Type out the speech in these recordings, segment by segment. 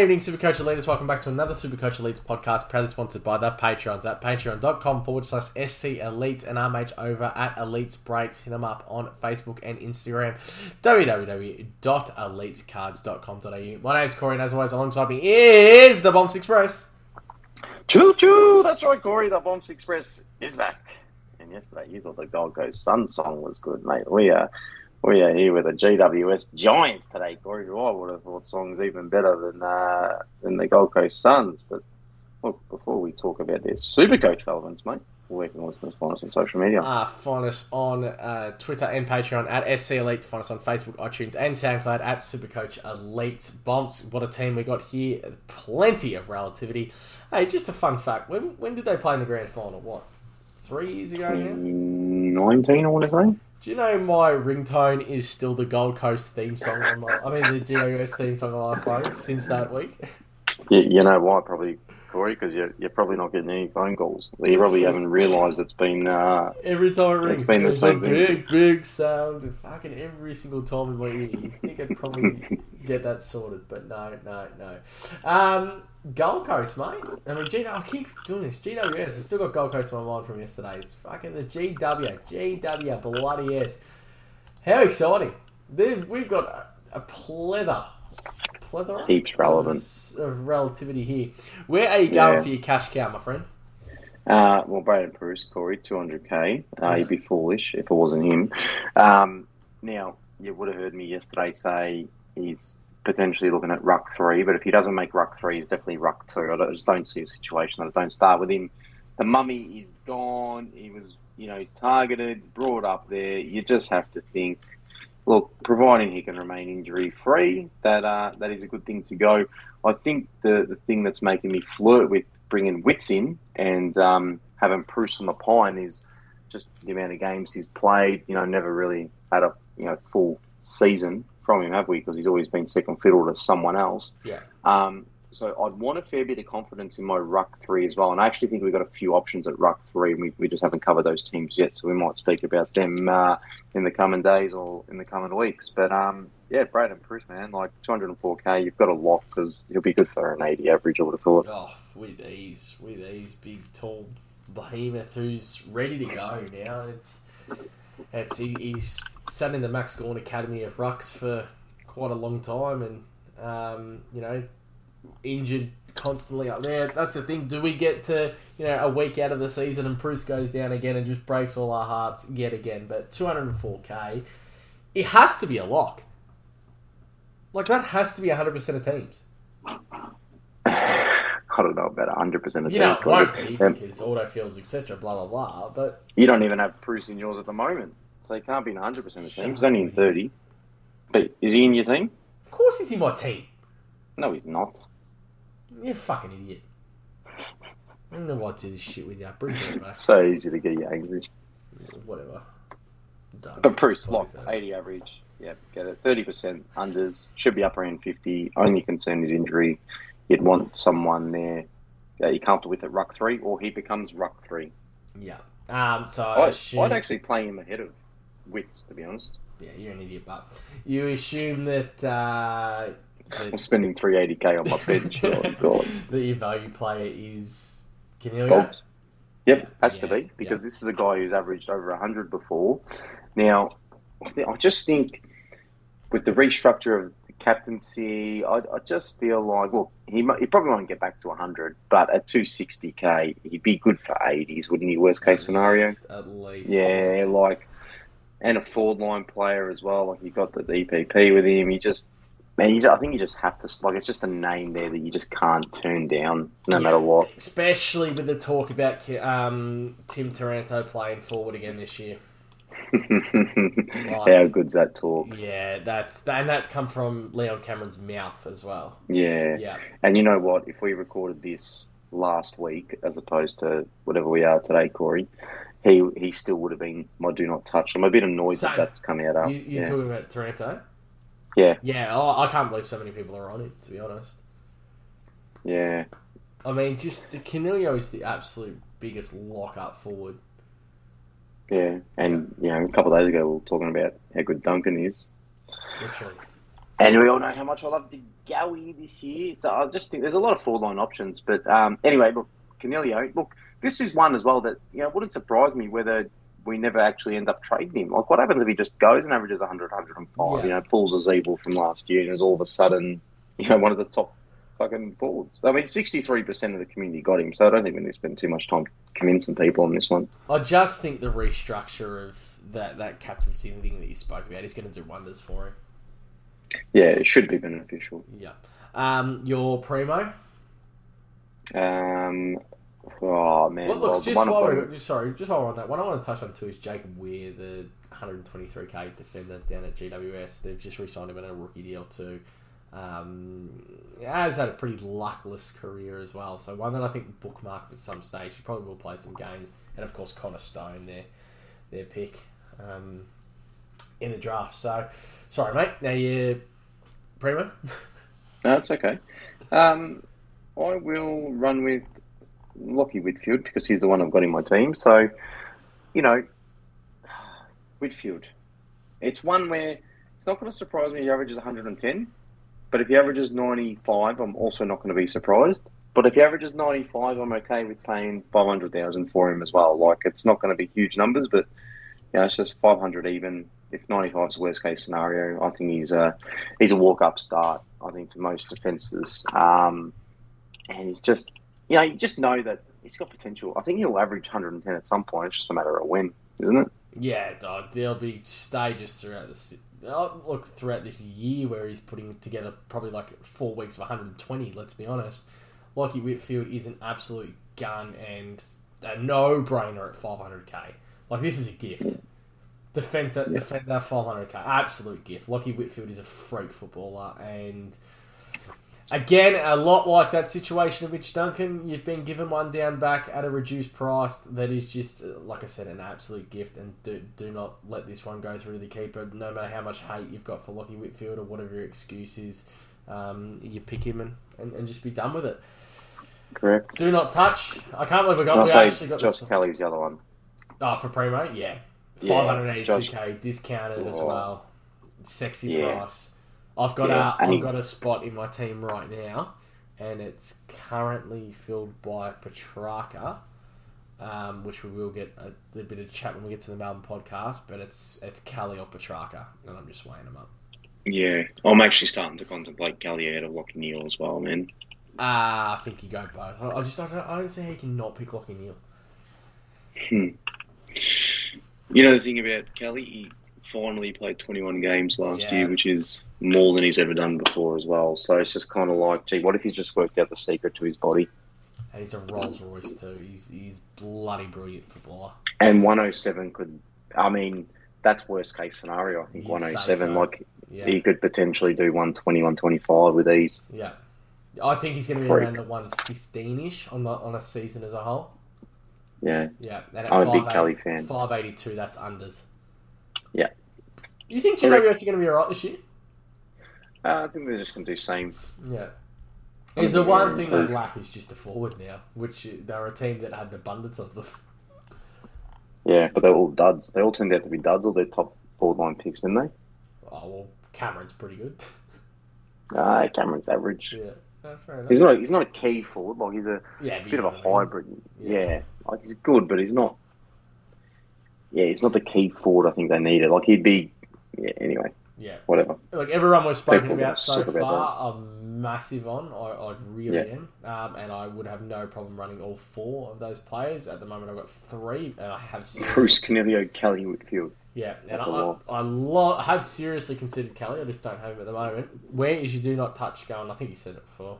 evening, Supercoach Elites. Welcome back to another Supercoach Elites podcast, proudly sponsored by the Patreons at patreon.com forward slash SC Elites and RMH over at Elites Breaks. Hit them up on Facebook and Instagram, www.elitescards.com.au. My name's Corey, and as always, alongside me is the Bombs Express. Choo choo! That's right, Corey. The Bombs Express is back. And yesterday, you thought the Gold Coast Sun song was good, mate. We are, we are here with the GWS Giants today, Corey. Who I would have thought songs even better than uh, than the Gold Coast Suns. But look, before we talk about their Super Coach relevance, mate, where can listeners find us on social media? Uh, find us on uh, Twitter and Patreon at SC Elites. Find us on Facebook, iTunes, and SoundCloud at Supercoach Elites. Bombs, what a team we got here. Plenty of relativity. Hey, just a fun fact. When when did they play in the grand final? What? Three years ago now? Nineteen, I want to say. Do you know my ringtone is still the Gold Coast theme song on my, I mean the GWS theme song on my phone since that week? You, you know why, probably, Corey? Because you're, you're probably not getting any phone calls. You probably haven't realised it's been. Uh, Every time it rings, It's been the same a thing. big, big sound. Fucking every single time in my ear. You think I'd probably get that sorted, but no, no, no. Um, Gold Coast, mate. I mean, G- I keep doing this. GWS. I've still got Gold Coast on my mind from yesterday. It's fucking the GW. GW, bloody yes. How exciting. They've, we've got a, a plethora. Plethora? Heaps relevant. Of, of relativity here. Where are you going Yeah. for your cash cow, my friend? Uh, well, Braydon Preuss, Corey, 200k. Uh, He'd be foolish if it wasn't him. Um, now, you would have heard me yesterday say he's potentially looking at ruck three, but if he doesn't make ruck three, he's definitely ruck two. I, just don't see a situation that I don't start with him. The mummy is gone. He was, you know, targeted, brought up there. You just have to think. Look, providing he can remain injury free, that uh, that is a good thing to go. I think the the thing that's making me flirt with bringing Witts in and um, having Preuss on the pine is just the amount of games he's played. You know, never really had a you know full season from him, have we? Because he's always been second fiddle to someone else. Yeah. Um, so I'd want a fair bit of confidence in my ruck three as well, and I actually think we've got a few options at ruck three, and we, we just haven't covered those teams yet. So we might speak about them uh, in the coming days or in the coming weeks. But um, yeah, Braydon Preuss, man, like 204k, you've got a lock because he'll be good for an 80 average. I would have thought. Oh, with ease, with ease, big tall behemoth who's ready to go now. It's it's he, he's sat in the Max Gawn Academy of Rucks for quite a long time, and um, you know, injured constantly up there. That's the thing. Do we get to you know a week out of the season and Preuss goes down again and just breaks all our hearts yet again? But 204k, it has to be a lock. Like that has to be 100% of teams. I don't know about 100% of You know, teams. it won't because, be um, etc., blah, blah, blah. But You don't even have Preuss in yours at the moment, so he can't be in 100% of teams. He's only in 30. But is he in your team? of course he's in my team. No, he's not. You're a fucking idiot. I don't know why I do this shit with you. Bring it back. So easy to get you angry. Whatever. Done. But Preuss, lock, 80 average. Yeah, get it. 30% unders. Should be up around 50. Only concern is injury. You'd want someone there that you're comfortable with at ruck three, or he becomes ruck three. Yeah. Um, so I I'd, assume... I'd actually play him ahead of Witts, to be honest. Yeah, you're an idiot, but you assume that... Uh, I'm spending 380k on my bench. oh, God. that your value player is Coniglio. Yep, Yeah, has to be because this is a guy who's averaged over 100 before. Now, I I just think with the restructure of captaincy, I, I just feel like, well, he, mu- he probably won't get back to 100, but at 260k, he'd be good for 80s, wouldn't he? Worst case scenario. At least. Yeah, like, and a forward line player as well. Like, you got the DPP with him. He just, man, you, I think you just have to, like, it's just a name there that you just can't turn down no Yeah. matter what. Especially with the talk about um, Tim Taranto playing forward again this year. How good's that talk? Yeah, that's and that's come from Leon Cameron's mouth as well. Yeah. Yeah, And you know what? If we recorded this last week, as opposed to whatever we are today, Corey, he he still would have been my do not touch. I'm a bit annoyed Same. that that's come out. Up. you, you're yeah. talking about Taranto. yeah, Yeah, oh, I can't believe so many people are on it. To be honest, yeah, I mean, just the Coniglio is the absolute biggest lock up forward. Yeah. And you know, a couple of days ago, we were talking about how good Duncan is. Literally, And we all know how much I love De Goey this year. So I just think there's a lot of forward line options. But um, anyway, look, Coniglio, look, this is one as well that, you know, wouldn't surprise me whether we never actually end up trading him. Like, what happens if he just goes and averages 100, 105, Yeah. you know, pulls a Ziebell from last year and is all of a sudden, you know, one of the top fucking forwards? I mean, 63% of the community got him, so I don't think we need to spend too much time convincing people on this one. I just think the restructure of that, that captaincy thing that you spoke about is going to do wonders for him. Yeah, it should be beneficial. Yeah. Um, your primo. Um, oh, man. Well, look, well, just while we're, just, sorry, just while we're on that, one I want to touch on too is Jacob Wehr, the 123k defender down at GWS. They've just re-signed him in a rookie deal too. Um, has had a pretty luckless career as well, so one that I think bookmarked at some stage. He probably will play some games, and of course Conor Stone, their their pick um, in the draft. So, sorry, mate. Now you primo. No, it's okay. Um, I will run with Lachie Whitfield because he's the one I've got in my team. So, you know, Whitfield. It's one where it's not going to surprise me he averages 110, but if he averages 95, I'm also not going to be surprised. But if he averages 95, I'm okay with paying 500,000 for him as well. Like, it's not going to be huge numbers, but, you know, it's just 500 even. If 95 is the worst case scenario, I think he's a, he's a walk up start, I think, to most defences. Um, and he's just, you know, you just know that he's got potential. I think he'll average 110 at some point. It's just a matter of when, isn't it? Yeah, dog. There'll be stages throughout this. Look, throughout this year where he's putting together probably like four weeks of 120. Let's be honest. Lachie Whitfield is an absolute gun and a no-brainer at 500k. Like this is a gift. Defender, Yeah. defender, 500k, absolute gift. Lachie Whitfield is a freak footballer, and again, a lot like that situation of Mitch Duncan. You've been given one down back at a reduced price that is just, uh, like I said, an absolute gift. And do, do not let this one go through to the keeper. No matter how much hate you've got for Lachie Whitfield or whatever your excuse is, um, you pick him and, and, and just be done with it. Correct. Do not touch. I can't believe we got. We actually got Josh this. Kelly's the other one. Oh, for primo, yeah, Yeah, five hundred eighty-two k discounted as well. Sexy Yeah. price. I've got Yeah, a I've got a spot in my team right now, and it's currently filled by Petracca, um, which we will get a, a bit of chat when we get to the Melbourne podcast. But it's it's Kelly or Petracca, and I'm just weighing them up. Yeah, I'm actually starting to contemplate Kelly out of Lachie Neale as well, man. Ah, I think you go both. I, I just I don't, I don't see how you can not pick Lachie Neale. Hmm. You know the thing about Kelly, he finally played 21 games last Yeah. year, which is more than he's ever done before as well. So it's just kind of like, gee, what if he's just worked out the secret to his body? And he's a Rolls Royce too. He's he's bloody brilliant footballer. And 107 could, I mean, that's worst case scenario. I think You'd 107, so. like Yeah. he could potentially do 120, 125 with ease. Yeah, I think he's going to be Freak. around the one fifteen ish on the, on a season as a whole. Yeah, Yeah, and at I'm a big 580 Kelly fan. Five eighty two, that's unders. Yeah. You think. GWS are going to be alright this year? Uh, I think they're just going to do same. Yeah. I Is the one they're- thing they lack is just a forward now, which they're a team that had an abundance of them. Yeah, but they're all duds. They all turned out to be duds, all their top forward line picks, didn't they? Oh well, Cameron's pretty good. Uh, Cameron's average. Yeah, no, fair enough. He's not. He's not a key forward. Like he's a yeah, bit of a what mean. hybrid. Yeah. Yeah. like he's good, but he's not. Yeah, he's not the key forward. I think they need it. Like he'd be. Yeah. Anyway, Yeah, whatever. like everyone we've spoken People about so about far, I'm massive on. I, I really Yeah. am, um, and I would have no problem running all four of those players. At the moment, I've got three, and I have seriously, Preuss Coniglio, Kelly Whitfield. yeah, and That's a I, lot. I, lo- I have seriously considered Kelly. I just don't have him at the moment. Where is your do not touch going? I think you said it before.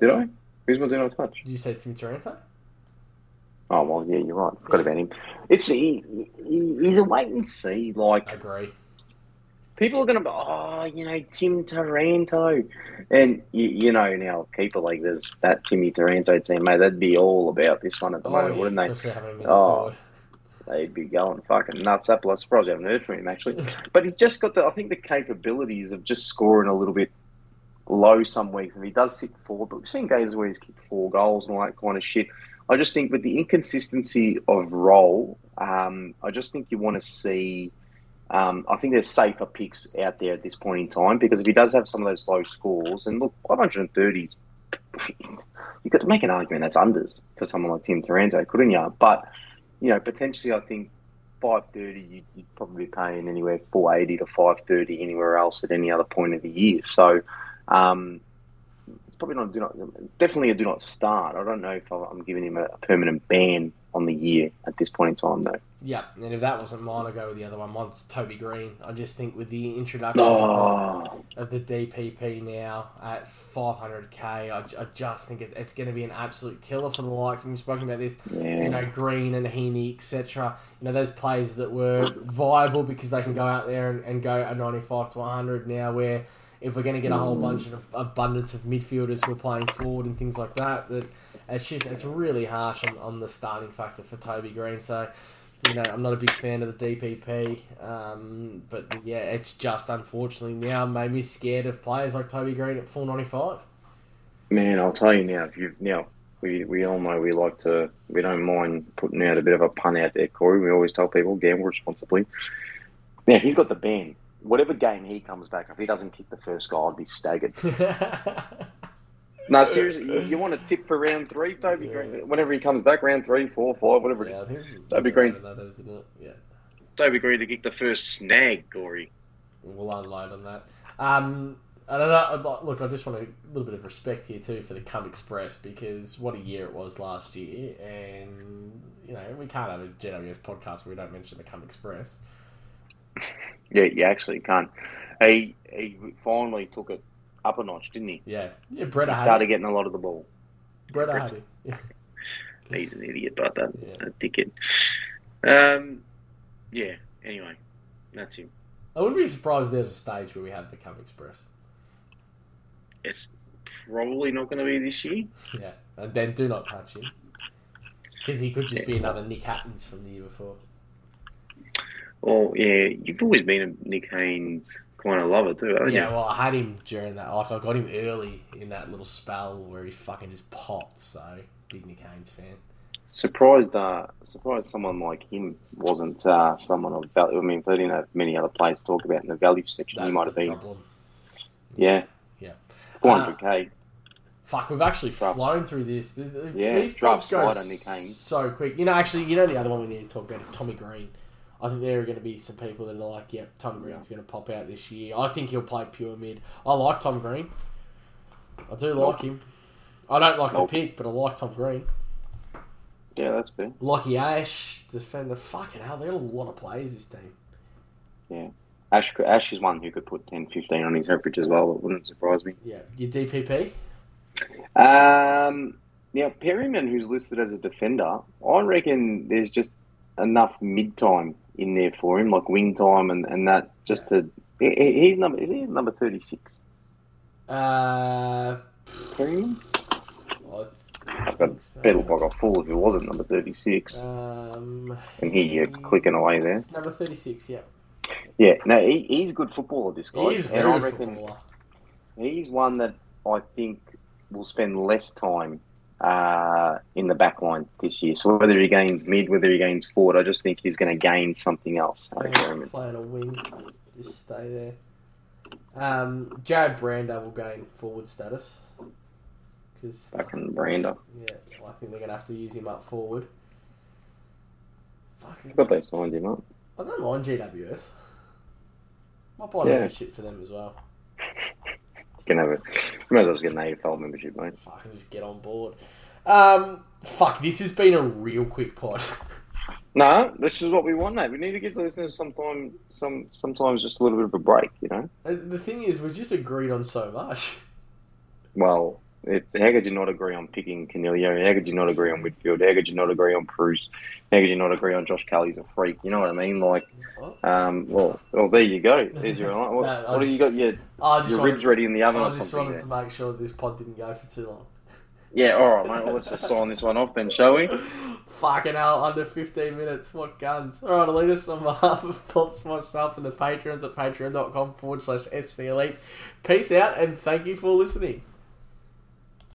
Did I? Who's my do not touch? Did you say Tim Taranto? Oh well, yeah, you're right. Forgot Yeah. about him. It's he, he, he's a wait and see. Like I agree. People are going to be, oh, you know, Tim Taranto, and you, you know now keeper like there's that Timmy Taranto team, mate. That'd be all about this one at the Oh, moment, yeah, wouldn't they? especially having him as a Oh. they'd be going fucking nuts. Up, I'm surprised I haven't heard from him actually. But he's just got the, I think, the capabilities of just scoring a little bit low some weeks. And he does sit forward, but we've seen games where he's kicked four goals and all that kind of shit. I just think with the inconsistency of role, um, I just think you want to see Um, I think there's safer picks out there at this point in time because if he does have some of those low scores, and look, 530, you could make an argument that's unders for someone like Tim Taranto, couldn't you? But you know, potentially, I think 530, you'd, you'd probably be paying anywhere 480 to 530 anywhere else at any other point of the year. So, um, probably not do not definitely a do not start. I don't know if I'm giving him a permanent ban on the year at this point in time, though. Yeah, and if that wasn't mine, I'd go with the other one. Mine's Toby Greene. I just think with the introduction Oh, of the DPP now at 500k, I, I just think it, it's going to be an absolute killer for the likes. And we've spoken about this, you know, Greene and Heeney, etc. You know, those players that were viable because they can go out there and, and go a 95 to 100 now, where if we're going to get a whole mm. bunch of abundance of midfielders who are playing forward and things like that, that it's just it's really harsh on, on the starting factor for Toby Greene. So, you know, I'm not a big fan of the DPP, um, but yeah, it's just unfortunately now made me scared of players like Toby Greene at 495. Man, I'll tell you now. If you now, we we all know we like to. We don't mind putting out a bit of a pun out there, Corey. We always tell people gamble responsibly. Now he's got the ban. Whatever game he comes back, if he doesn't kick the first goal, I'd be staggered. No, seriously, you, you want a tip for round three, Toby Yeah. Greene? Whenever he comes back, round three, four, five, whatever it yeah, is. It's Toby Greene. That, isn't it? Yeah. Toby Greene to kick the first snag, Corey. We'll unload on that. Um, I don't know. Look, I just want a little bit of respect here too for the Cum Express because what a year it was last year, and you know we can't have a GWS podcast where we don't mention the Cum Express. Yeah, you actually can't. He he finally took it up a notch, didn't he? Yeah, yeah. Brett He started getting a lot of the ball. Brett. Yeah. He's an idiot about that. Yeah. That dickhead. Um, yeah. Anyway, that's him. I wouldn't be surprised if there's a stage where we have the Cum Express. It's probably not going to be this year. Yeah, and then do not touch him because he could just be another Nick Hattons from the year before. Well, yeah, you've always been a Nick Haynes kind of lover too, haven't Yeah, you? well, I had him during that. Like, I got him early in that little spell where he fucking just popped. So, big Nick Haynes fan. Surprised, uh, surprised someone like him wasn't uh, someone of value. I mean, they didn't have many other players to talk about in the value section. That's he might have been, problem. yeah, Yeah. 400k. Fuck, we've actually Drafts. flown through this. This- Yeah, these pods go slider, Nick Haynes. so quick. You know, actually, you know the other one we need to talk about is Tommy Green. I think there are going to be some people that are like, "Yep, Tom Green's going to pop out this year." I think he'll play pure mid. I like Tom Green. I do Nope. like him. I don't like Nope. the pick, but I like Tom Green. Yeah, that's fair. Lachie Ash, defender. Fucking hell, they got a lot of players this team. Yeah. Ash, Ash is one who could put 10, 15 on his average as well. It wouldn't surprise me. Yeah, your DPP. Um, now Perryman, who's listed as a defender, I reckon there's just enough mid time in there for him, like wing time and, and that, just to. he- he- He's number. Is he number thirty six? Uh, Perryman. I I'd think so. look like a fool if he wasn't number thirty six. Um, And here you're clicking away there. Number thirty-six. Yeah, Yeah, no, he, he's a good footballer. This guy, he is and very I reckon footballer. he's one that I think will spend less time uh, in the back line this year. So whether he gains mid, whether he gains forward, I just think he's going to gain something else. Playing, a wing, just stay there. Um, Jared Brander will gain forward status because Fucking Brander. yeah, I think they're gonna have to use him up forward. Fuck, But they signed him up. I don't mind GWS. Might buy Yeah. shit for them as well. Can have it. You might as well just get an AFL membership, mate. Fucking just get on board. Um, fuck, this has been a real quick pod. No, this is what we want, mate. We need to give the listeners sometime, some sometimes just a little bit of a break, you know. The thing is, we just agreed on so much. Well, it, how could you not agree on picking Coniglio? How could you not agree on Whitfield? How could you not agree on Preuss? How could you not agree on Josh Kelly's a freak? You know what I mean? Like, um, well, well, there you go. There's your what, No, what just- you got? Your I just your wanted, ribs ready in the oven I or just something? wanted there? to make sure that this pod didn't go for too long. Yeah, all right, mate. Well, let's just sign this one off then, shall we? Fucking hell, under 15 minutes. What guns? Alright, I'll lead us on behalf of Pops, myself, and the patrons at patreon.com forward slash SC Elites. Peace out and thank you for listening.